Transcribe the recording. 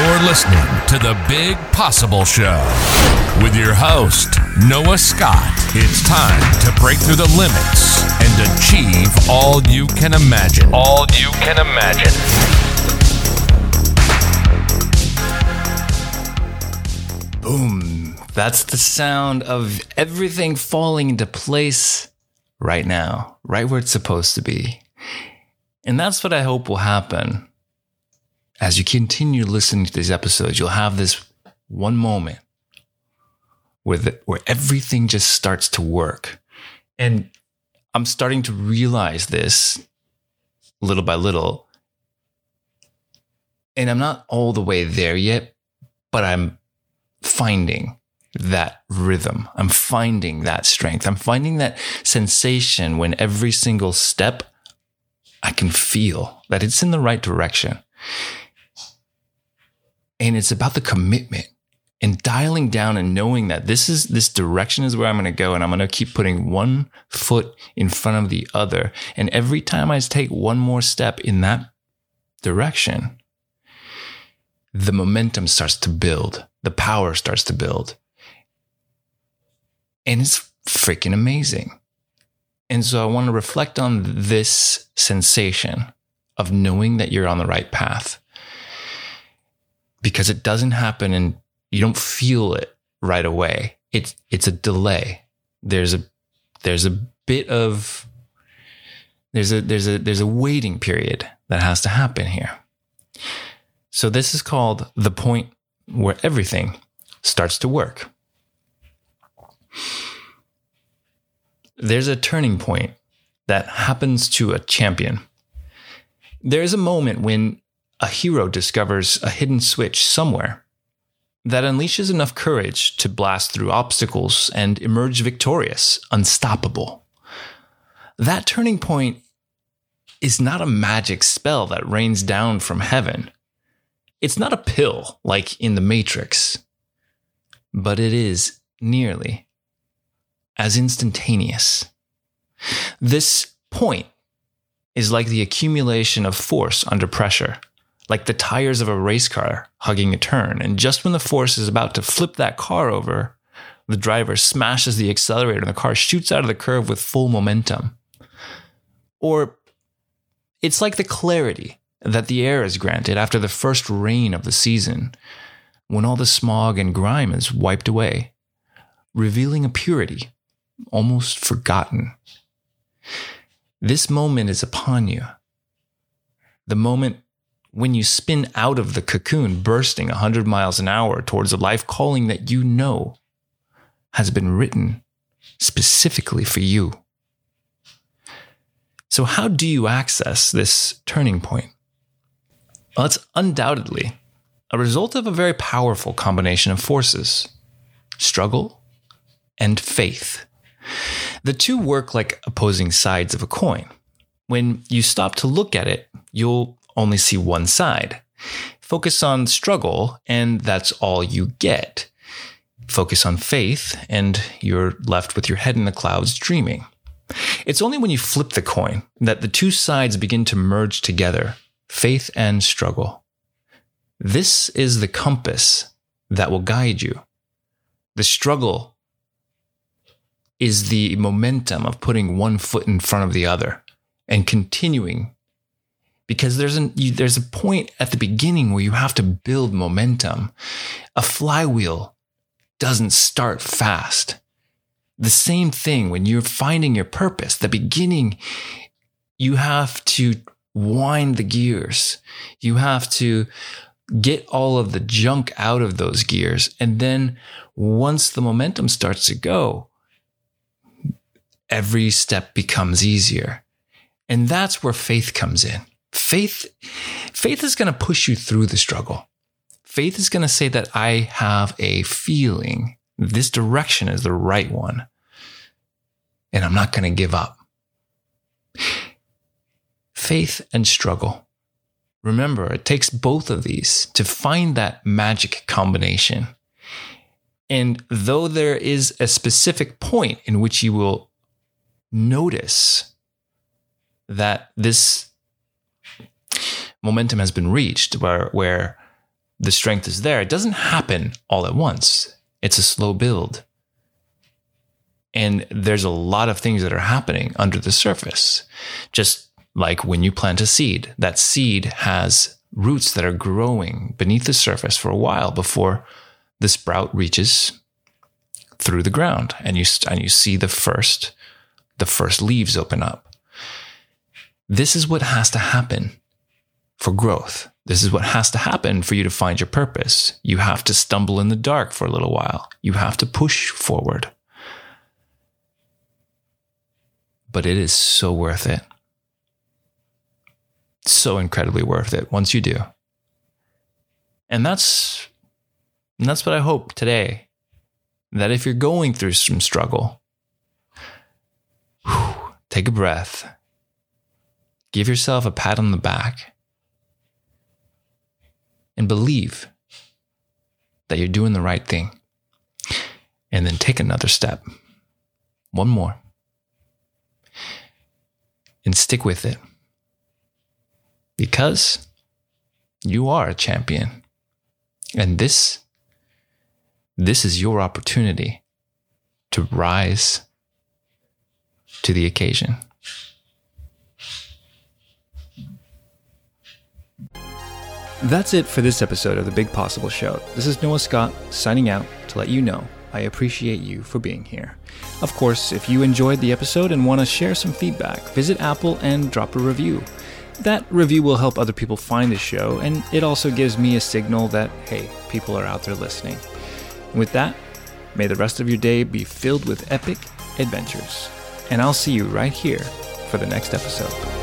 You're listening to the Big Possible Show with your host, Noah Scott. It's time to break through the limits and achieve all you can imagine. All you can imagine. Boom. That's the sound of everything falling into place right now, right where it's supposed to be. And that's what I hope will happen as you continue listening to these episodes. You'll have this one moment where, the, where everything just starts to work. And I'm starting to realize this little by little. And I'm not all the way there yet, but I'm finding that rhythm. I'm finding that strength. I'm finding that sensation when every single step I can feel that it's in the right direction. And it's about the commitment and dialing down and knowing that this is this direction is where I'm going to go and I'm going to keep putting one foot in front of the other. And every time I take one more step in that direction, the momentum starts to build, the power starts to build. And it's freaking amazing. And so I want to reflect on this sensation of knowing that you're on the right path because it doesn't happen and you don't feel it right away. It's, it's a delay. There's a, there's a bit of, there's a, there's a, there's a waiting period that has to happen here. So this is called the point where everything starts to work. There's a turning point that happens to a champion. There's a moment when a hero discovers a hidden switch somewhere that unleashes enough courage to blast through obstacles and emerge victorious, unstoppable. That turning point is not a magic spell that rains down from heaven. It's not a pill like in the Matrix, but it is nearly as instantaneous. This point is like the accumulation of force under pressure, like the tires of a race car hugging a turn. And just when the force is about to flip that car over, the driver smashes the accelerator and the car shoots out of the curve with full momentum. Or it's like the clarity that the air is granted after the first rain of the season, when all the smog and grime is wiped away, revealing a purity almost forgotten. This moment is upon you. The moment when you spin out of the cocoon, bursting 100 miles an hour towards a life calling that you know has been written specifically for you. So, how do you access this turning point? Well, it's undoubtedly a result of a very powerful combination of forces struggle and faith. The two work like opposing sides of a coin. When you stop to look at it, you'll only see one side. Focus on struggle, and that's all you get. Focus on faith, and you're left with your head in the clouds dreaming. It's only when you flip the coin that the two sides begin to merge together faith and struggle. This is the compass that will guide you. The struggle is the momentum of putting one foot in front of the other and continuing because there's an you, there's a point at the beginning where you have to build momentum. A flywheel doesn't start fast. The same thing when you're finding your purpose, the beginning you have to wind the gears. You have to get all of the junk out of those gears. And then once the momentum starts to go, every step becomes easier. And that's where faith comes in. Faith, faith is going to push you through the struggle. Faith is going to say that I have a feeling this direction is the right one and I'm not going to give up faith and struggle. Remember, it takes both of these to find that magic combination. And though there is a specific point in which you will notice that this momentum has been reached, where, where the strength is there, it doesn't happen all at once. It's a slow build. And there's a lot of things that are happening under the surface. Just like when you plant a seed, that seed has roots that are growing beneath the surface for a while before the sprout reaches through the ground and you and you see the first the first leaves open up. This is what has to happen for growth. This is what has to happen for you to find your purpose. You have to stumble in the dark for a little while. You have to push forward. But it is so worth it. So incredibly worth it once you do. And that's and that's what I hope today. That if you're going through some struggle, take a breath. Give yourself a pat on the back and believe that you're doing the right thing. And then take another step, one more, and stick with it because you are a champion. And this this is your opportunity to rise to the occasion. That's it for this episode of The Big Possible Show. This is Noah Scott signing out to let you know I appreciate you for being here. Of course, if you enjoyed the episode and want to share some feedback, visit Apple and drop a review. That review will help other people find the show, and it also gives me a signal that, hey, people are out there listening. And with that, may the rest of your day be filled with epic adventures. And I'll see you right here for the next episode.